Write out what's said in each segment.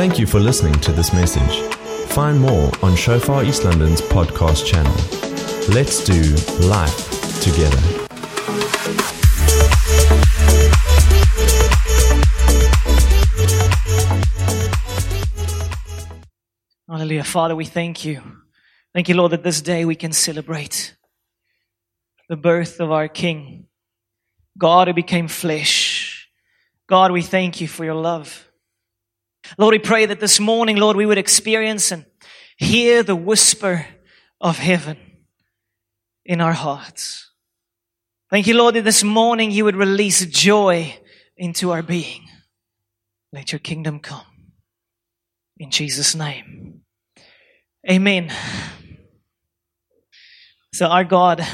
Thank you for listening to this message. Find more on Shofar East London's podcast channel. Let's do life together. Hallelujah. Father, we thank you. Thank you, Lord, that this day we can celebrate the birth of our King, God who became flesh. God, we thank you for your love. Lord, we pray that this morning, Lord, we would experience and hear the whisper of heaven in our hearts. Thank you, Lord, that this morning you would release joy into our being. Let your kingdom come. In Jesus' name. Amen. So our God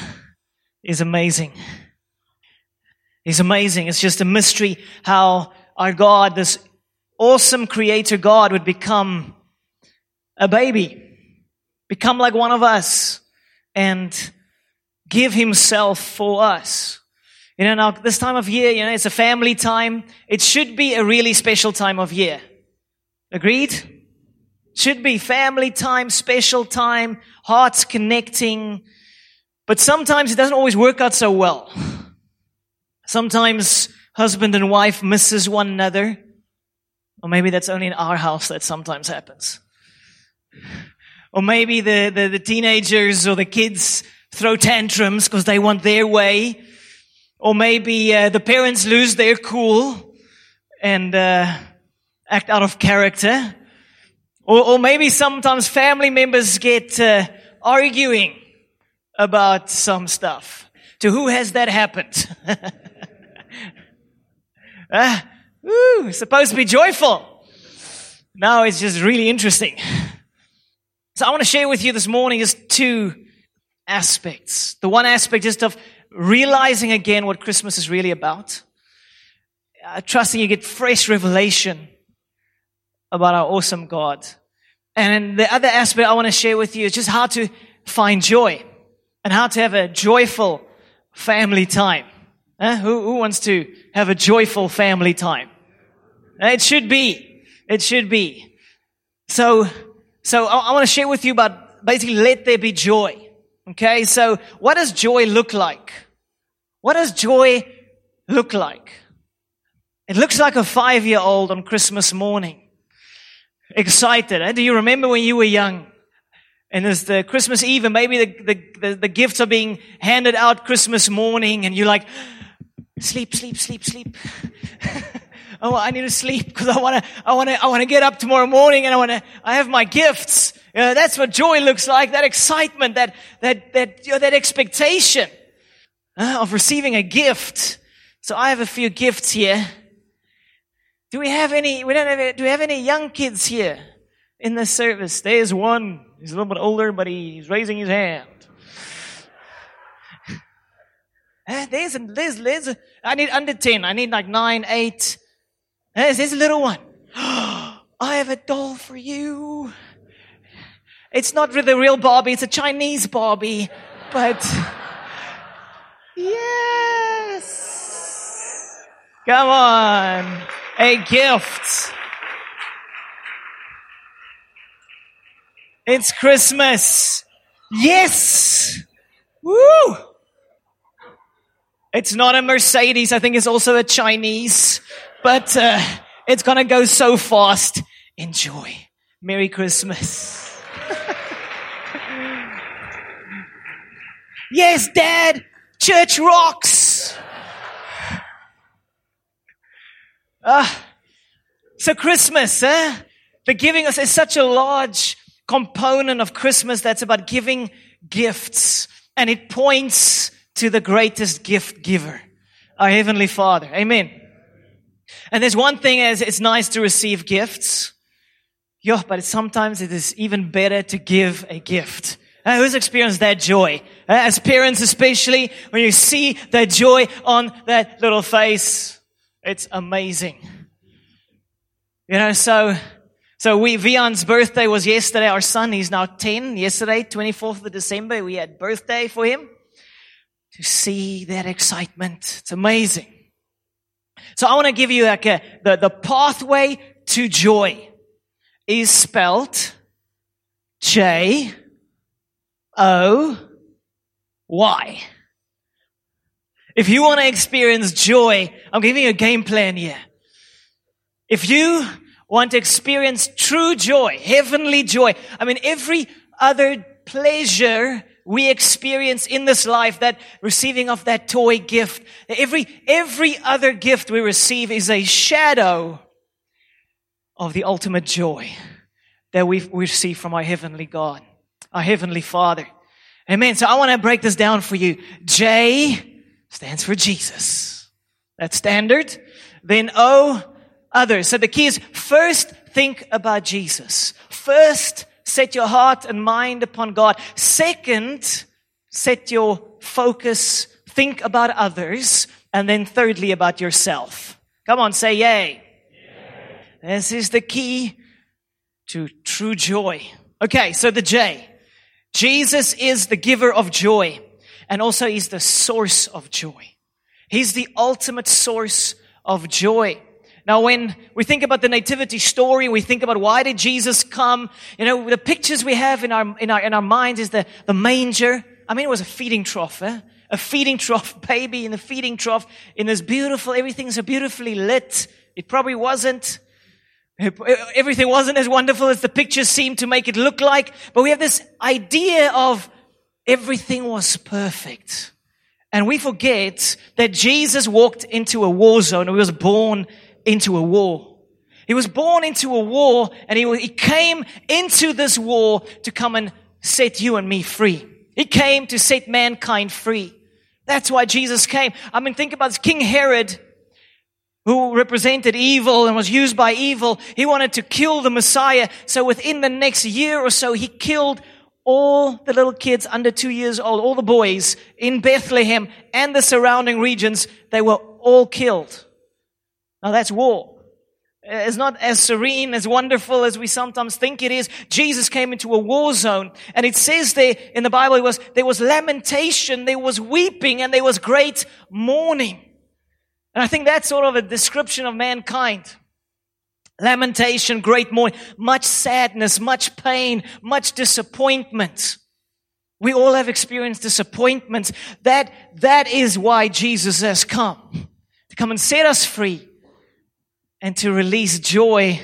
is amazing. He's amazing. It's just a mystery how our God, this awesome creator God, would become a baby, become like one of us, and give himself for us. You know, now this time of year, you know, it's a family time. It should be a really special time of year. Agreed? Should be family time, special time, hearts connecting. But sometimes it doesn't always work out so well. Sometimes husband and wife misses one another. Or maybe that's only in our house that sometimes happens. Or maybe the, the, the teenagers or the kids throw tantrums because they want their way. Or maybe uh, the parents lose their cool and uh, act out of character. Or, or maybe sometimes family members get uh, arguing about some stuff. To who has that happened? uh, woo, supposed to be joyful. Now it's just really interesting. So I want to share with you this morning just two aspects. The one aspect just of realizing again what Christmas is really about. Uh, trusting you get fresh revelation about our awesome God. And the other aspect I want to share with you is just how to find joy and how to have a joyful family time. Who, who wants to have a joyful family time? It should be. It should be. So, so I, I want to share with you about basically let there be joy. Okay. So what does joy look like? What does joy look like? It looks like a five year old on Christmas morning excited. Eh? Do you remember when you were young? And it's the Christmas Eve, and maybe the, the, the, the, gifts are being handed out Christmas morning, and you're like, sleep, sleep, sleep, sleep. oh, I need to sleep because I want to, I want to, I want to get up tomorrow morning, and I want to, I have my gifts. You know, that's what joy looks like. That excitement, that, that, that, you know, that expectation uh, of receiving a gift. So I have a few gifts here. Do we have any, we don't have, do we have any young kids here in the service? There's one. He's a little bit older, but he's raising his hand. Uh, there's, there's, there's, I need under 10. I need like 9, 8. Uh, there's a little one. I have a doll for you. It's not really the real Barbie, it's a Chinese Barbie. But, yes. Come on a gift. It's Christmas. Yes. Woo. It's not a Mercedes. I think it's also a Chinese, but uh, it's going to go so fast. Enjoy. Merry Christmas. yes, Dad. Church rocks. Ah, so Christmas, eh? The giving us is such a large component of Christmas that's about giving gifts. And it points to the greatest gift giver, our Heavenly Father. Amen. And there's one thing as it's nice to receive gifts. Yeah, but sometimes it is even better to give a gift. Uh, who's experienced that joy? Uh, as parents, especially when you see that joy on that little face. It's amazing. You know, so, so we, Vian's birthday was yesterday. Our son, he's now 10. Yesterday, 24th of December, we had birthday for him. To see that excitement. It's amazing. So I want to give you like a, the, the pathway to joy. is spelled J O Y. If you want to experience joy, I'm giving you a game plan here. If you want to experience true joy, heavenly joy, I mean, every other pleasure we experience in this life, that receiving of that toy gift, every, every other gift we receive is a shadow of the ultimate joy that we receive from our heavenly God, our heavenly Father. Amen. So I want to break this down for you. J stands for Jesus. That's standard. Then O, others. So the key is first think about Jesus. First, set your heart and mind upon God. Second, set your focus, think about others. And then thirdly, about yourself. Come on, say yay. yay. This is the key to true joy. Okay, so the J. Jesus is the giver of joy and also he's the source of joy. He's the ultimate source of joy. Now, when we think about the nativity story, we think about why did Jesus come? You know, the pictures we have in our, in our, in our minds is the, the manger. I mean, it was a feeding trough, eh? A feeding trough, baby in the feeding trough in this beautiful, everything's so beautifully lit. It probably wasn't. Everything wasn't as wonderful as the pictures seem to make it look like, but we have this idea of everything was perfect. And we forget that Jesus walked into a war zone. He was born into a war. He was born into a war and he, he came into this war to come and set you and me free. He came to set mankind free. That's why Jesus came. I mean, think about this. King Herod, who represented evil and was used by evil. He wanted to kill the Messiah. So within the next year or so, he killed all the little kids under two years old, all the boys in Bethlehem and the surrounding regions, they were all killed. Now that's war. It's not as serene, as wonderful as we sometimes think it is. Jesus came into a war zone. And it says there in the Bible, it was, there was lamentation, there was weeping, and there was great mourning. And I think that's sort of a description of mankind. Lamentation, great mourning, much sadness, much pain, much disappointment. We all have experienced disappointments. That, that is why Jesus has come. To come and set us free and to release joy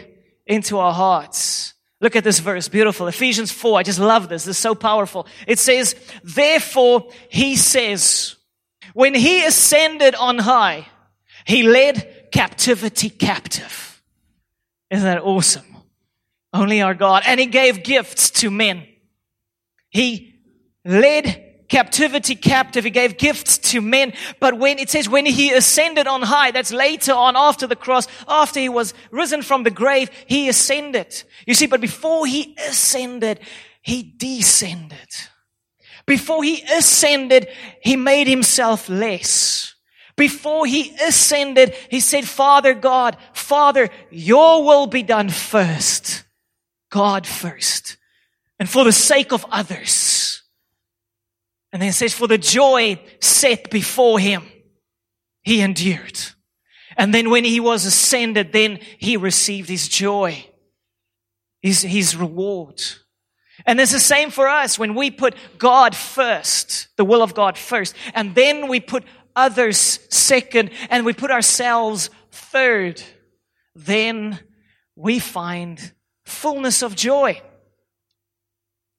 into our hearts. Look at this verse, beautiful. Ephesians 4. I just love this. This is so powerful. It says, therefore, he says, when he ascended on high, he led captivity captive. Isn't that awesome? Only our God. And He gave gifts to men. He led captivity captive. He gave gifts to men. But when it says when He ascended on high, that's later on after the cross, after He was risen from the grave, He ascended. You see, but before He ascended, He descended. Before He ascended, He made Himself less. Before he ascended, he said, Father God, Father, your will be done first. God first. And for the sake of others. And then says, for the joy set before him, he endured. And then when he was ascended, then he received his joy, his, his reward. And it's the same for us when we put God first, the will of God first, and then we put others second, and we put ourselves third, then we find fullness of joy.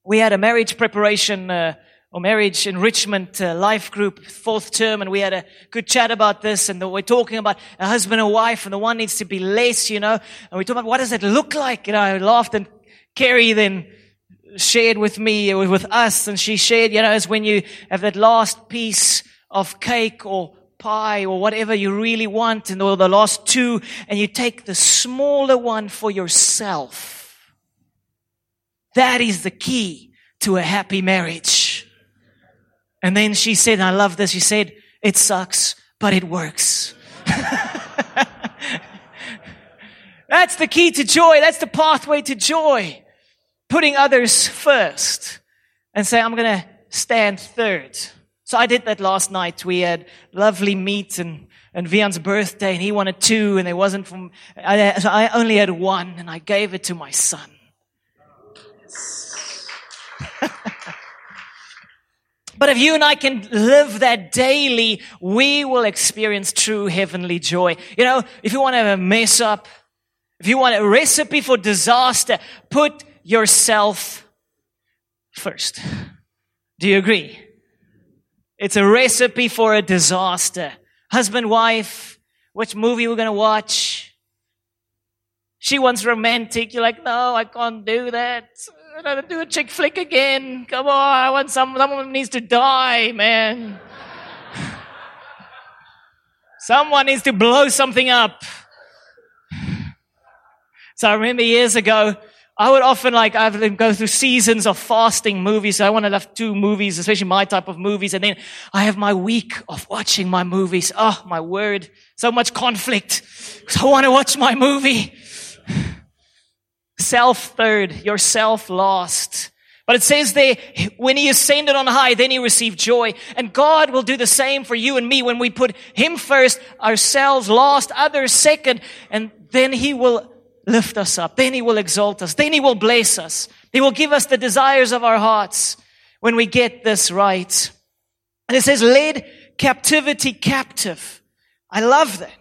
We had a marriage preparation uh, or marriage enrichment uh, life group, fourth term, and we had a good chat about this. And we're talking about a husband and wife, and the one needs to be less, you know. And we talked about what does it look like. You know, I laughed, and Carrie then shared with me, with us, and she shared, you know, as when you have that last piece of cake or pie or whatever you really want and or the last two and you take the smaller one for yourself. That is the key to a happy marriage. And then she said, I love this. She said, it sucks, but it works. That's the key to joy. That's the pathway to joy. Putting others first and say, I'm going to stand third. So I did that last night. We had lovely meat and, and Vian's birthday and he wanted two and there wasn't from, I, so I only had one and I gave it to my son. But if you and I can live that daily, we will experience true heavenly joy. You know, if you want to mess up, if you want a recipe for disaster, put yourself first. Do you agree? It's a recipe for a disaster. Husband, wife, which movie we're going to watch? She wants romantic. You're like, no, I can't do that. Gotta do a chick flick again. Come on, I want some, someone needs to die, man. someone needs to blow something up. So I remember years ago, I would often like, I would go through seasons of fasting movies. So I want to have two movies, especially my type of movies. And then I have my week of watching my movies. Oh, my word. So much conflict. So I want to watch my movie. Self third, yourself lost. But it says there, when he ascended on high, then he received joy. And God will do the same for you and me when we put him first, ourselves lost, others second, and then he will lift us up. Then he will exalt us. Then he will bless us. He will give us the desires of our hearts when we get this right. And it says, led captivity captive. I love that.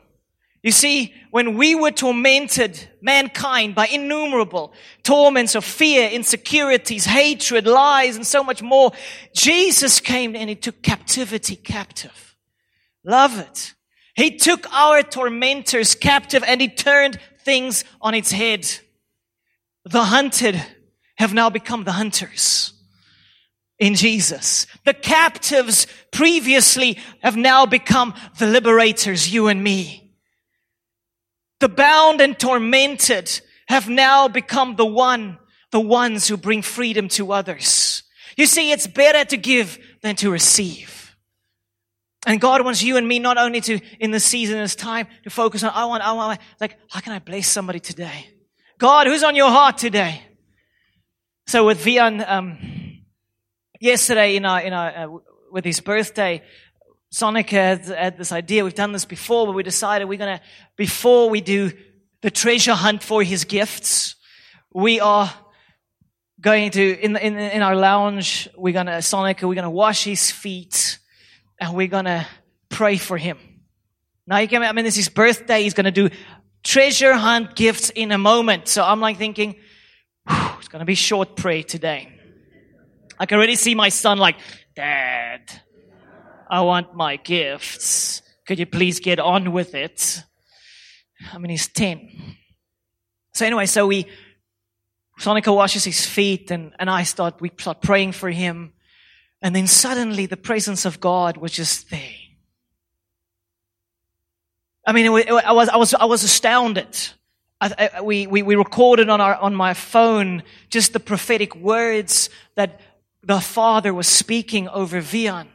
You see, when we were tormented, mankind, by innumerable torments of fear, insecurities, hatred, lies, and so much more, Jesus came and he took captivity captive. Love it. He took our tormentors captive and he turned things on its head. The hunted have now become the hunters in Jesus. The captives previously have now become the liberators, you and me. The bound and tormented have now become the one, the ones who bring freedom to others. You see, it's better to give than to receive. And God wants you and me not only to, in the season, this time, to focus on, I want, I want, like, how can I bless somebody today? God, who's on your heart today? So with Vian, um, yesterday in our, in our, uh, with his birthday, Sonica had, this idea. We've done this before, but we decided we're going to, before we do the treasure hunt for his gifts, we are going to, in, in, in our lounge, we're going to, Sonica, we're going to wash his feet and we're going to pray for him. Now you can, I mean, it's his birthday. He's going to do treasure hunt gifts in a moment. So I'm like thinking, it's going to be short prayer today. I can already see my son like, dad, I want my gifts. Could you please get on with it? I mean, he's 10. So anyway, so we, Sonica washes his feet and, and I start, we start praying for him. And then suddenly the presence of God was just there. I mean, it, it, I was, I was, I was astounded. I, I, we, we, we recorded on our, on my phone just the prophetic words that the Father was speaking over Vian.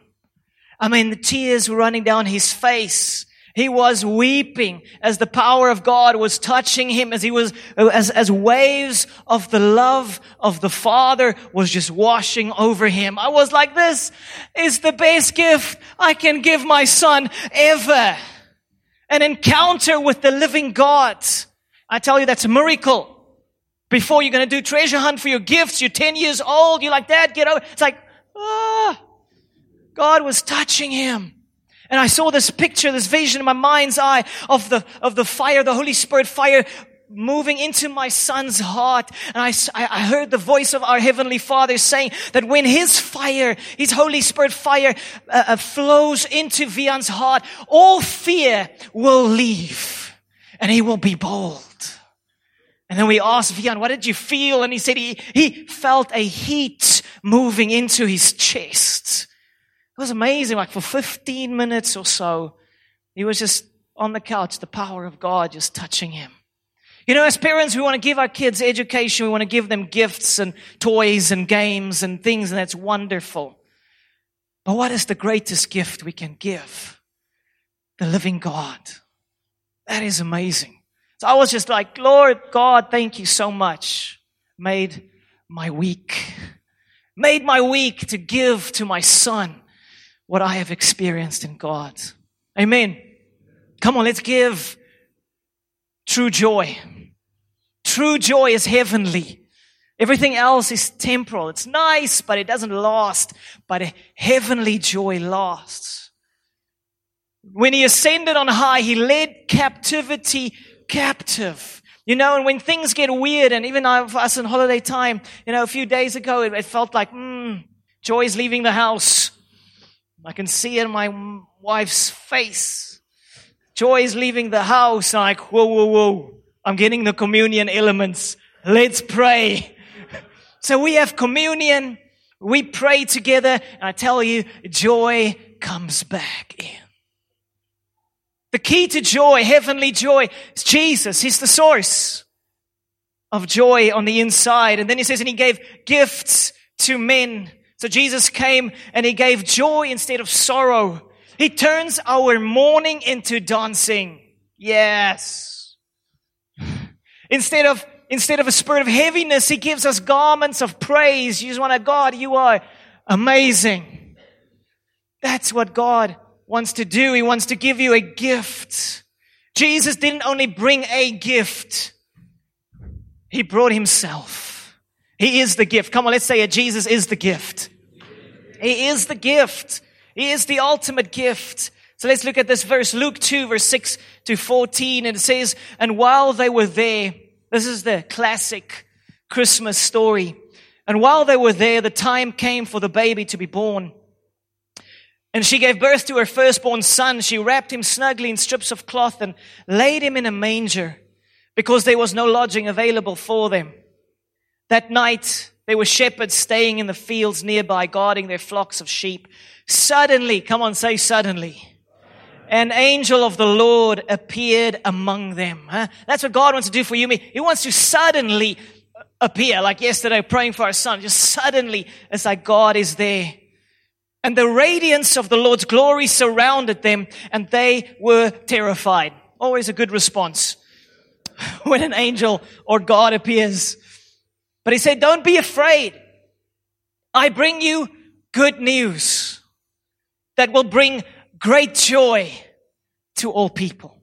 I mean, the tears were running down his face. He was weeping as the power of God was touching him, as he was, as, as waves of the love of the Father was just washing over him. I was like, this is the best gift I can give my son ever. An encounter with the living God. I tell you, that's a miracle. Before you're going to do treasure hunt for your gifts, you're 10 years old, you're like, Dad, get over. It's like, ah. God was touching him. And I saw this picture, this vision in my mind's eye of the, of the fire, the Holy Spirit fire moving into my son's heart. And I, I heard the voice of our Heavenly Father saying that when His fire, His Holy Spirit fire uh, uh, flows into Vian's heart, all fear will leave and he will be bold. And then we asked Vian, what did you feel? And he said he, he felt a heat moving into his chest. It was amazing. Like for 15 minutes or so, he was just on the couch, the power of God just touching him. You know, as parents, we want to give our kids education. We want to give them gifts and toys and games and things, and that's wonderful. But what is the greatest gift we can give? The living God. That is amazing. So I was just like, Lord God, thank you so much. Made my week. Made my week to give to my son what I have experienced in God. Amen. Come on, let's give true joy. True joy is heavenly. Everything else is temporal. It's nice, but it doesn't last. But heavenly joy lasts. When he ascended on high, he led captivity captive. You know, and when things get weird, and even for us in holiday time, you know, a few days ago, it, it felt like, hmm, joy's leaving the house. I can see in my wife's face. Joy is leaving the house. I'm like, whoa, whoa, whoa. I'm getting the communion elements. Let's pray. So we have communion. We pray together. And I tell you, joy comes back in. The key to joy, heavenly joy, is Jesus. He's the source of joy on the inside. And then he says, and he gave gifts to men. So Jesus came and he gave joy instead of sorrow. He turns our mourning into dancing. Yes. Instead of, instead of a spirit of heaviness, he gives us garments of praise. You just want to, God, you are amazing. That's what God wants to do. He wants to give you a gift. Jesus didn't only bring a gift. He brought himself. He is the gift. Come on, let's say it. Jesus is the gift. He is the gift. He is the ultimate gift. So let's look at this verse, Luke 2, verse 6 to 14. And it says, And while they were there, this is the classic Christmas story. And while they were there, the time came for the baby to be born. And she gave birth to her firstborn son. She wrapped him snugly in strips of cloth and laid him in a manger because there was no lodging available for them. That night, there were shepherds staying in the fields nearby, guarding their flocks of sheep. Suddenly, come on, say suddenly. An angel of the Lord appeared among them. Huh? That's what God wants to do for you me. He wants to suddenly appear, like yesterday praying for our son. Just suddenly, it's like God is there. And the radiance of the Lord's glory surrounded them and they were terrified. Always a good response when an angel or God appears. But he said, don't be afraid. I bring you good news that will bring great joy to all people.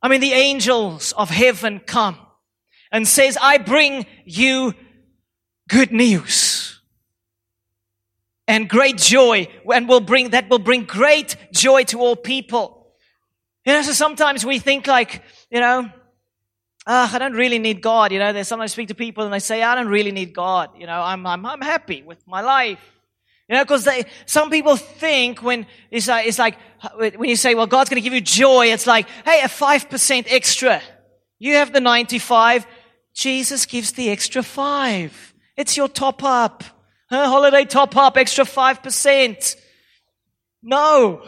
I mean, the angels of heaven come and says, I bring you good news and great joy and will bring, that will bring great joy to all people. You know, so sometimes we think like, you know, I don't really need God. You know, they sometimes I speak to people and they say, I don't really need God. You know, I'm, I'm, I'm happy with my life. You know, because they, some people think when it's like, it's like, when you say, well, God's going to give you joy, it's like, hey, a 5% extra. You have the 95. Jesus gives the extra five. It's your top up. Huh? Holiday top up, extra 5%. No.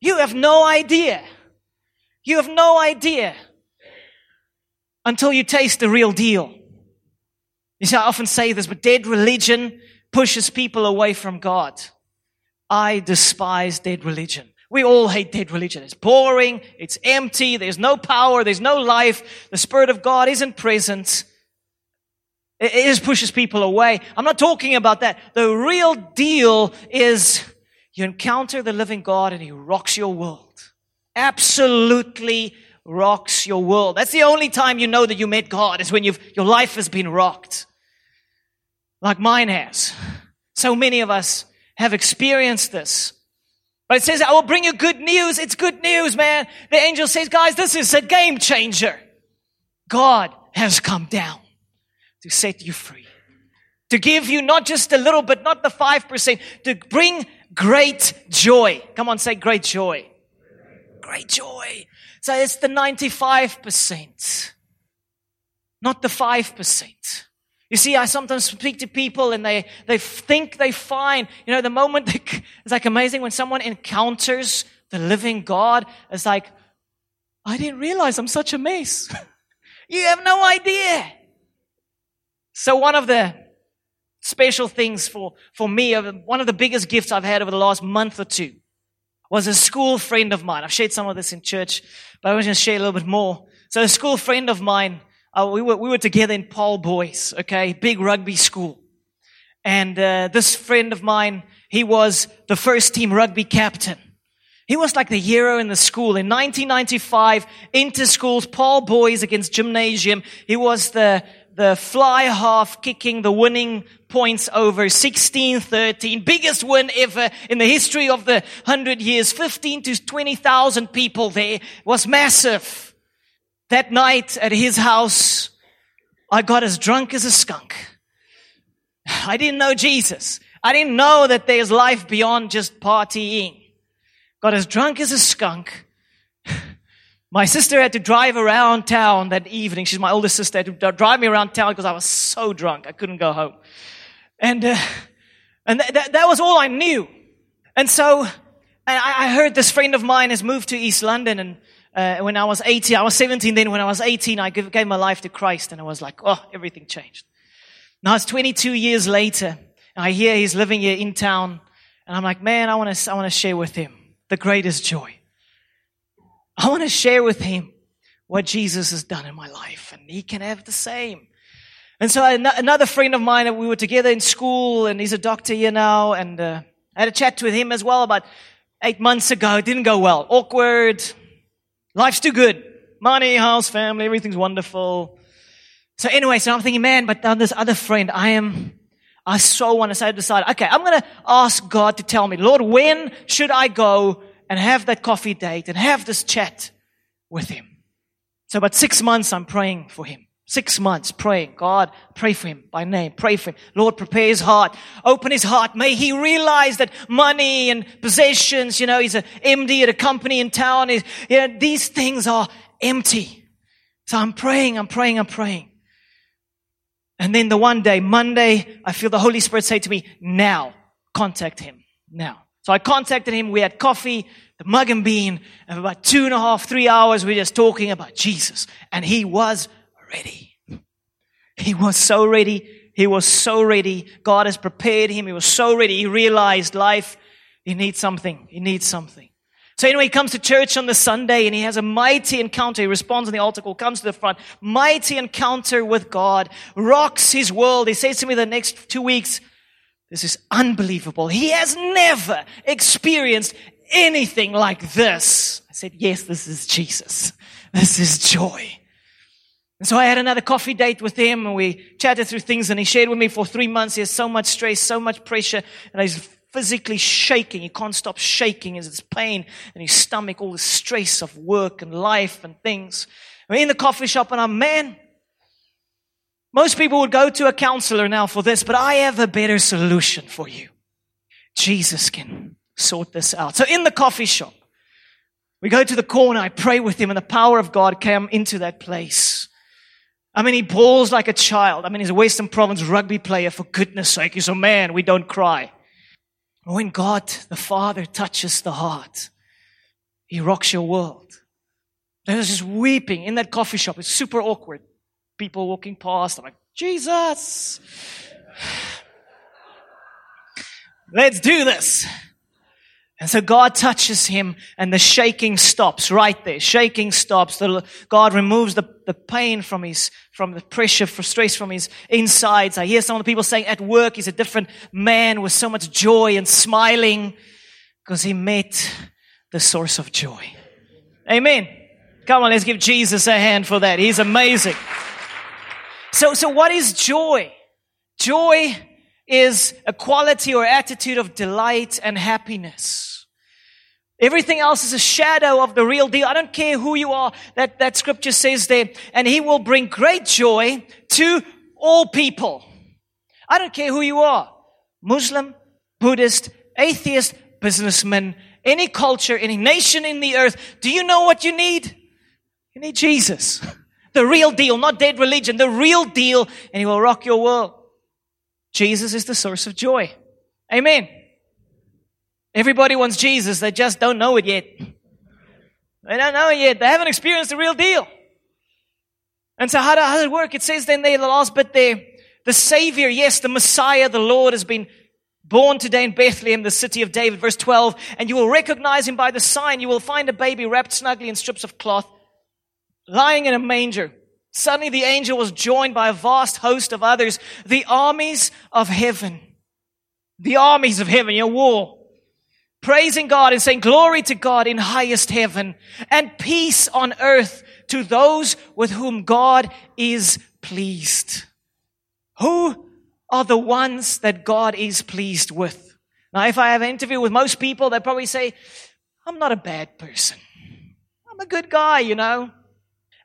You have no idea. You have no idea until you taste the real deal. You see, I often say this, but dead religion pushes people away from God. I despise dead religion. We all hate dead religion. It's boring. It's empty. There's no power. There's no life. The Spirit of God isn't present. It just pushes people away. I'm not talking about that. The real deal is you encounter the living God and He rocks your world. Absolutely rocks your world. That's the only time you know that you met God is when you've, your life has been rocked. Like mine has. So many of us have experienced this. But it says, I will bring you good news. It's good news, man. The angel says, guys, this is a game changer. God has come down to set you free. To give you not just a little, but not the 5%, to bring great joy. Come on, say great joy. Great joy. So it's the 95%, not the 5%. You see, I sometimes speak to people and they, they think they find, you know, the moment they, it's like amazing when someone encounters the living God. It's like, I didn't realize I'm such a mess. you have no idea. So one of the special things for, for me, uh, one of the biggest gifts I've had over the last month or two was a school friend of mine. I've shared some of this in church, but I want to share a little bit more. So a school friend of mine, uh, we, were, we were together in Paarl Boys, okay, big rugby school. And uh, this friend of mine, he was the first team rugby captain. He was like the hero in the school. In 1995, inter schools, Paarl Boys against gymnasium, he was the the fly half kicking the winning points over 16 13 biggest win ever in the history of the 100 years 15 to 20,000 people there was massive that night at his house I got as drunk as a skunk I didn't know Jesus I didn't know that there's life beyond just partying got as drunk as a skunk my sister had to drive around town that evening. She's my older sister. Had to drive me around town because I was so drunk. I couldn't go home. And, uh, and th- th- that was all I knew. And so, I, I heard this friend of mine has moved to East London and uh, when I was 18, I was 17 then. When I was 18, I gave, my life to Christ and I was like, oh, everything changed. Now it's 22 years later. and I hear he's living here in town and I'm like, man, I want to, I want to share with him the greatest joy. I want to share with him what Jesus has done in my life, and he can have the same. And so another friend of mine, we were together in school, and he's a doctor here now, and uh, I had a chat with him as well about eight months ago. It didn't go well. Awkward. Life's too good. Money, house, family, everything's wonderful. So anyway, so I'm thinking, man, but this other friend, I am, I so want to say, decide, okay, I'm going to ask God to tell me, Lord, when should I go and have that coffee date and have this chat with him. So about six months I'm praying for him. Six months praying. God, pray for him by name. Pray for him. Lord, prepare his heart. Open his heart. May he realize that money and possessions, you know, he's an MD at a company in town. Is, you know, these things are empty. So I'm praying, I'm praying, I'm praying. And then the one day, Monday, I feel the Holy Spirit say to me, now, contact him. Now. So I contacted him. We had coffee, the Mugg and Bean, and about two and a half, three hours, we were just talking about Jesus. And he was ready. He was so ready. He was so ready. God has prepared him. He was so ready. He realized life, he needs something. He needs something. So anyway, he comes to church on the Sunday and he has a mighty encounter. He responds on the altar call, comes to the front, mighty encounter with God, rocks his world. He says to me the next two weeks, this is unbelievable. He has never experienced anything like this. I said, yes, this is Jesus. This is joy. And so I had another coffee date with him and we chatted through things and he shared with me for three months. He has so much stress, so much pressure and he's physically shaking. He can't stop shaking as it's pain in his stomach, all the stress of work and life and things. We're in the coffee shop and I'm, man, most people would go to a counselor now for this, but I have a better solution for you. Jesus can sort this out. So in the coffee shop, we go to the corner, I pray with him, and the power of God came into that place. I mean, he bawls like a child. I mean, he's a Western Province rugby player, for goodness sake. He's a man. We don't cry. When God, the Father, touches the heart, he rocks your world. I was just weeping in that coffee shop. It's super awkward people walking past. I'm like, Jesus, let's do this. And so God touches him and the shaking stops right there. Shaking stops. The, God removes the, the pain from his, from the pressure, frustration from his insides. I hear some of the people saying at work he's a different man with so much joy and smiling because he met the source of joy. Amen. Come on, let's give Jesus a hand for that. He's amazing. So, so what is joy? Joy is a quality or attitude of delight and happiness. Everything else is a shadow of the real deal. I don't care who you are. That, that scripture says there, and he will bring great joy to all people. I don't care who you are. Muslim, Buddhist, atheist, businessman, any culture, any nation in the earth. Do you know what you need? You need Jesus. The real deal, not dead religion, the real deal, and He will rock your world. Jesus is the source of joy. Amen. Everybody wants Jesus, they just don't know it yet. They don't know it yet. They haven't experienced the real deal. And so how, do, how does it work? It says then there, the last bit there, the Savior, yes, the Messiah, the Lord has been born today in Bethlehem, the city of David, verse 12, and you will recognize him by the sign. You will find a baby wrapped snugly in strips of cloth lying in a manger. Suddenly the angel was joined by a vast host of others, the armies of heaven. The armies of heaven, your war. Praising God and saying glory to God in highest heaven and peace on earth to those with whom God is pleased? Who are the ones that God is pleased with? Now, if I have an interview with most people, they probably say, I'm not a bad person. I'm a good guy, you know.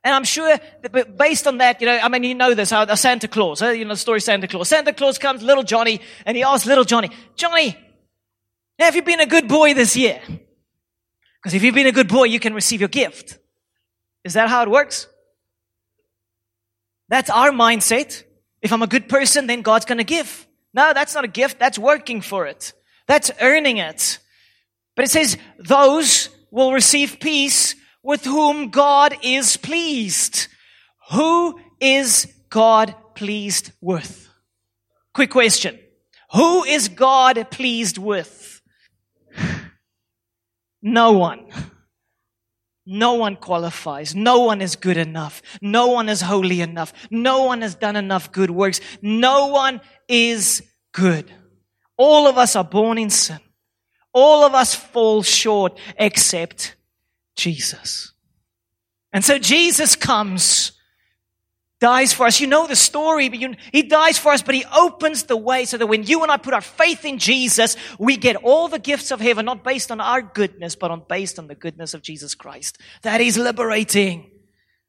And I'm sure that based on that, you know, I mean, you know this, uh, how Santa Claus, uh, you know the story Santa Claus. Santa Claus comes, little Johnny, and he asks little Johnny, Johnny, have you been a good boy this year? Because if you've been a good boy, you can receive your gift. Is that how it works? That's our mindset. If I'm a good person, then God's going to give. No, that's not a gift. That's working for it. That's earning it. But it says, those will receive peace with whom God is pleased. Who is God pleased with? Quick question. Who is God pleased with? No one. No one qualifies. No one is good enough. No one is holy enough. No one has done enough good works. No one is good. All of us are born in sin. All of us fall short except Jesus. And so Jesus comes, dies for us. You know the story, but you, he dies for us, but he opens the way so that when you and I put our faith in Jesus, we get all the gifts of heaven, not based on our goodness, but on based on the goodness of Jesus Christ. That is liberating.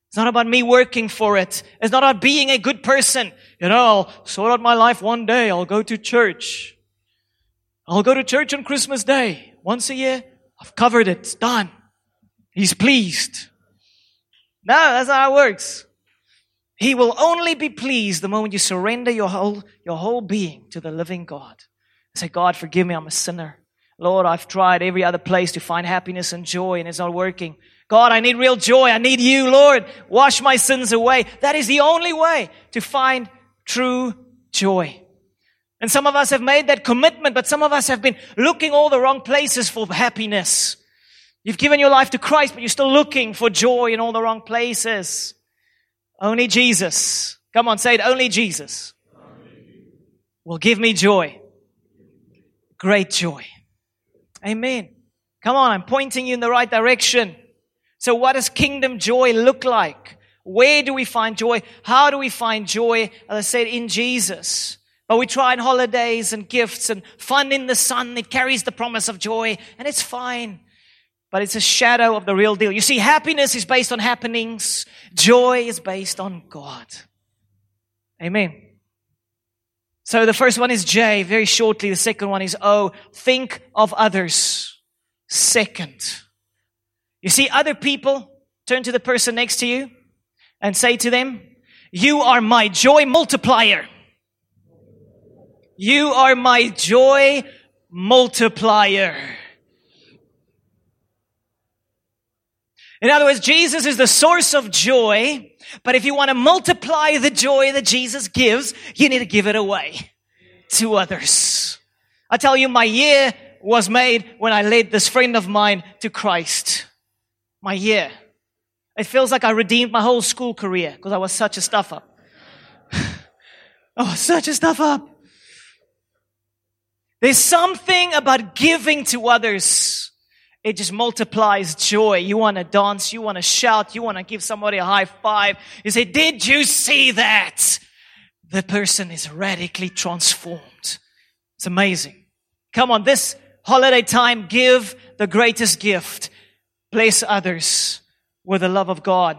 It's not about me working for it. It's not about being a good person. You know, I'll sort out my life one day. I'll go to church. I'll go to church on Christmas Day. Once a year. I've covered it. It's done. He's pleased. No, that's not how it works. He will only be pleased the moment you surrender your whole, your whole being to the living God. Say, God, forgive me, I'm a sinner. Lord, I've tried every other place to find happiness and joy and it's not working. God, I need real joy. I need you, Lord. Wash my sins away. That is the only way to find true joy. And some of us have made that commitment, but some of us have been looking all the wrong places for happiness. You've given your life to Christ, but you're still looking for joy in all the wrong places. Only Jesus. Come on, say it. Only Jesus will give me joy. Great joy. Amen. Come on, I'm pointing you in the right direction. So what does kingdom joy look like? Where do we find joy? How do we find joy? As I said, in Jesus. But we try in holidays and gifts and fun in the sun. It carries the promise of joy and it's fine but it's a shadow of the real deal. You see, happiness is based on happenings. Joy is based on God. Amen. So the first one is J, very shortly. The second one is O. Think of others. Second. You see, other people, turn to the person next to you and say to them, You are my joy multiplier. You are my joy multiplier. In other words, Jesus is the source of joy, but if you want to multiply the joy that Jesus gives, you need to give it away to others. I tell you, my year was made when I led this friend of mine to Christ. My year. It feels like I redeemed my whole school career because I was such a stuff up. oh, such a stuff up. There's something about giving to others it just multiplies joy. You want to dance, you want to shout, you want to give somebody a high five. You say, Did you see that? The person is radically transformed. It's amazing. Come on, this holiday time, give the greatest gift. Bless others with the love of God.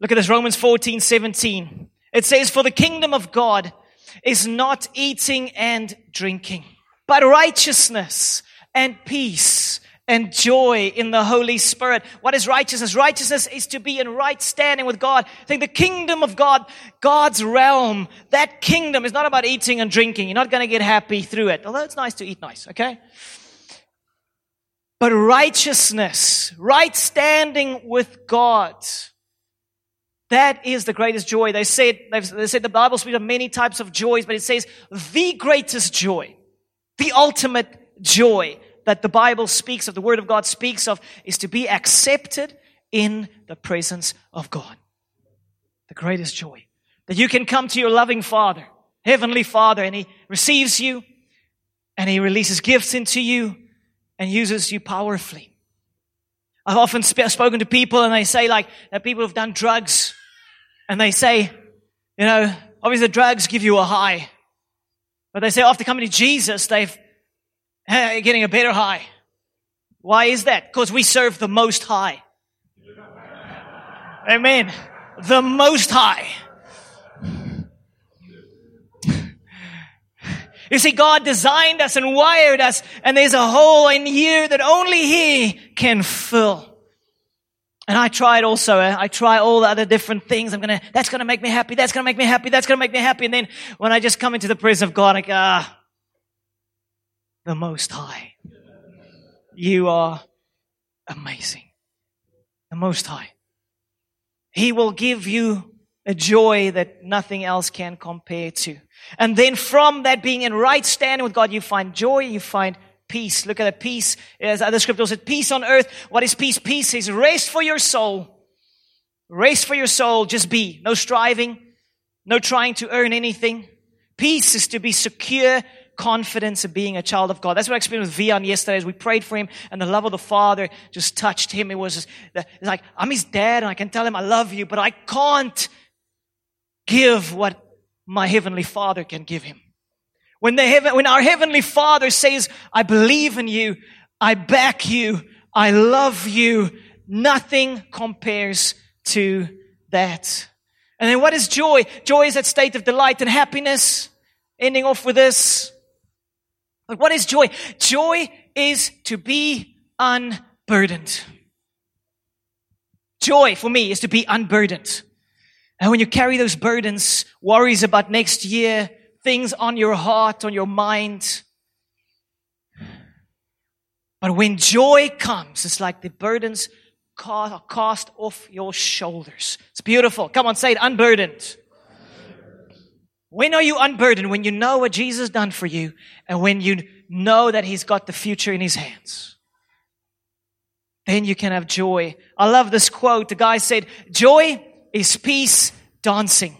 Look at this, Romans 14, 17. It says, For the kingdom of God is not eating and drinking, but righteousness and peace and joy in the Holy Spirit. What is righteousness? Righteousness is to be in right standing with God. Think the kingdom of God, God's realm, that kingdom is not about eating and drinking. You're not going to get happy through it. Although it's nice to eat nice, okay? But righteousness, right standing with God. That is the greatest joy. They said, they said the Bible speaks of many types of joys, but it says the greatest joy, the ultimate joy that the Bible speaks of, the Word of God speaks of, is to be accepted in the presence of God. The greatest joy. That you can come to your loving Father, Heavenly Father, and He receives you, and He releases gifts into you, and uses you powerfully. I've often sp- spoken to people, and they say, like, that people have done drugs, and they say, You know, obviously drugs give you a high. But they say after coming to Jesus, they've getting a better high. Why is that? Because we serve the most high. Amen. The most high. You see, God designed us and wired us, and there's a hole in you that only He can fill. And I tried also, eh? I try all the other different things. I'm gonna, that's gonna make me happy, that's gonna make me happy, that's gonna make me happy. And then when I just come into the presence of God, I go, ah, the Most High. You are amazing. The Most High. He will give you a joy that nothing else can compare to. And then from that being in right standing with God, you find joy, you find peace. Look at the peace. As other scriptures said, peace on earth. What is peace? Peace is rest for your soul. Rest for your soul. Just be. No striving. No trying to earn anything. Peace is to be secure confidence of being a child of God. That's what I experienced with Vian yesterday as we prayed for him and the love of the Father just touched him. It was just, like, I'm his dad and I can tell him I love you, but I can't give what my heavenly Father can give him. When, the heaven, when our Heavenly Father says, I believe in you, I back you, I love you, nothing compares to that. And then what is joy? Joy is that state of delight and happiness. Ending off with this. But what is joy? Joy is to be unburdened. Joy for me is to be unburdened. And when you carry those burdens, worries about next year, things on your heart, on your mind. But when joy comes, it's like the burdens are cast off your shoulders. It's beautiful. Come on, say it, unburdened. When are you unburdened? When you know what Jesus done for you and when you know that He's got the future in His hands. Then you can have joy. I love this quote. The guy said, joy is peace dancing.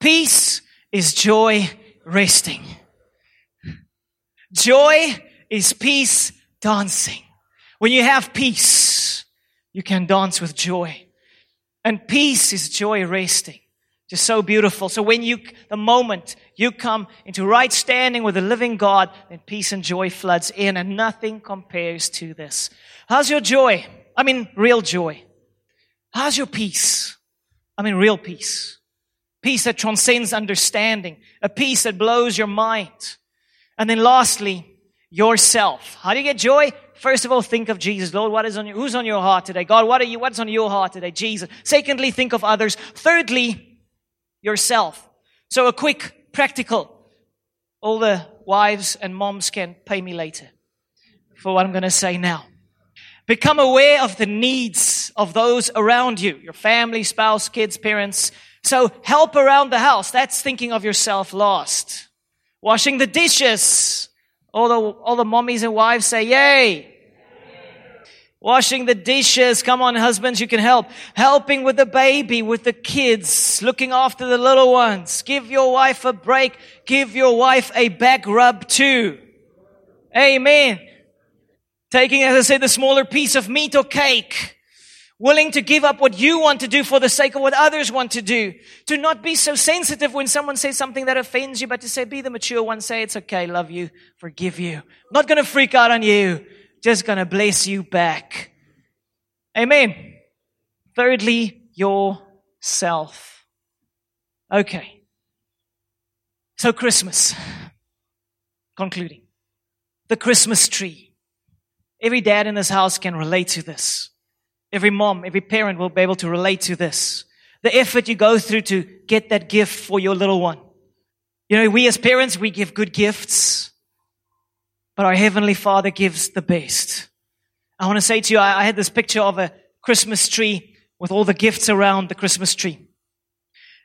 Peace is joy resting. Joy is peace dancing. When you have peace, you can dance with joy. And peace is joy resting. Just so beautiful. So when you, the moment you come into right standing with the living God, then peace and joy floods in and nothing compares to this. How's your joy? I mean, real joy. How's your peace? I mean, real peace peace that transcends understanding, a peace that blows your mind. And then lastly, yourself. How do you get joy? First of all, think of Jesus. Lord, what is on your, who's on your heart today? God, what are you, what's on your heart today? Jesus. Secondly, think of others. Thirdly, yourself. So a quick, practical. All the wives and moms can pay me later for what I'm going to say now. Become aware of the needs of those around you, your family, spouse, kids, parents, so help around the house. That's thinking of yourself last. Washing the dishes. All the, all the mommies and wives say, yay. Washing the dishes. Come on, husbands, you can help. Helping with the baby, with the kids, looking after the little ones. Give your wife a break. Give your wife a back rub too. Amen. Taking, as I said, the smaller piece of meat or cake willing to give up what you want to do for the sake of what others want to do. To not be so sensitive when someone says something that offends you, but to say, be the mature one, say, it's okay, love you, forgive you. Not gonna freak out on you, just gonna bless you back. Amen. Thirdly, yourself. Okay. So Christmas. Concluding. The Christmas tree. Every dad in this house can relate to this. Every mom, every parent will be able to relate to this. The effort you go through to get that gift for your little one. You know, we as parents, we give good gifts, but our Heavenly Father gives the best. I want to say to you, I, I had this picture of a Christmas tree with all the gifts around the Christmas tree.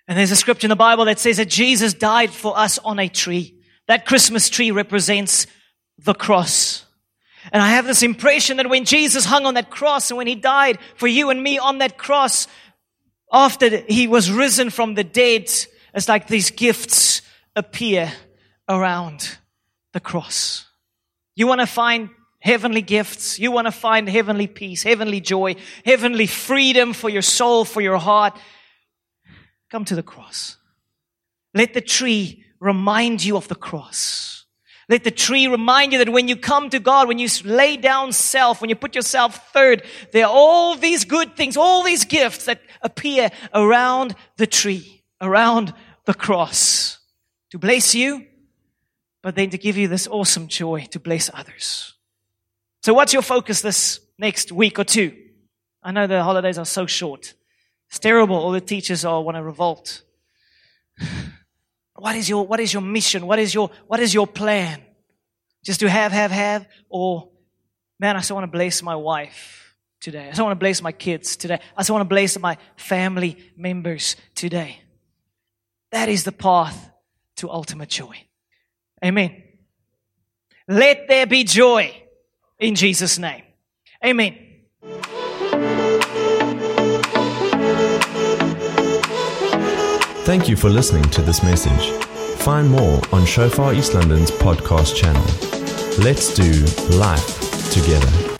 And there's a scripture in the Bible that says that Jesus died for us on a tree. That Christmas tree represents the cross. And I have this impression that when Jesus hung on that cross and when he died for you and me on that cross, after he was risen from the dead, it's like these gifts appear around the cross. You want to find heavenly gifts. You want to find heavenly peace, heavenly joy, heavenly freedom for your soul, for your heart. come to the cross. Let the tree remind you of the cross. Let the tree remind you that when you come to God, when you lay down self, when you put yourself third, there are all these good things, all these gifts that appear around the tree, around the cross to bless you, but then to give you this awesome joy to bless others. So what's your focus this next week or two? I know the holidays are so short. It's terrible. All the teachers all want to revolt. What is your, what is your mission? What is your, what is your plan? Just to have, have, have? Or, man, I still want to bless my wife today. I still want to bless my kids today. I still want to bless my family members today. That is the path to ultimate joy. Amen. Let there be joy in Jesus' name. Amen. Thank you for listening to this message. Find more on Shofar East London's podcast channel. Let's do life together.